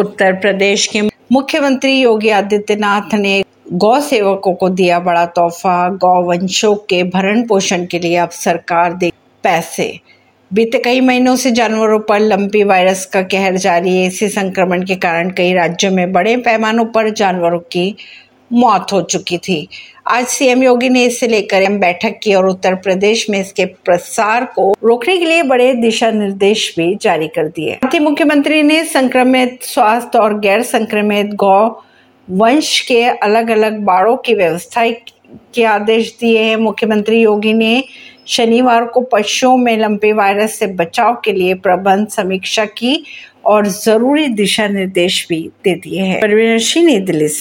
उत्तर प्रदेश के मुख्यमंत्री योगी आदित्यनाथ ने गौ सेवकों को दिया बड़ा तोहफा। गौ वंशों के भरण पोषण के लिए अब सरकार दे पैसे। बीते कई महीनों से जानवरों पर लंपी वायरस का कहर जारी है। इसी संक्रमण के कारण कई राज्यों में बड़े पैमानों पर जानवरों की मौत हो चुकी थी। आज सीएम योगी ने इसे लेकर एम बैठक की और उत्तर प्रदेश में इसके प्रसार को रोकने के लिए बड़े दिशा निर्देश भी जारी कर दिए। साथ ही मुख्यमंत्री ने संक्रमित स्वास्थ्य और गैर संक्रमित गौ वंश के अलग अलग बाड़ों की व्यवस्था के आदेश दिए हैं। मुख्यमंत्री योगी ने शनिवार को पशुओं में लंपे वायरस से बचाव के लिए प्रबंध समीक्षा की और ज़रूरी दिशा निर्देश भी दे दिए हैं। परवीन सिंह दिल्ली से।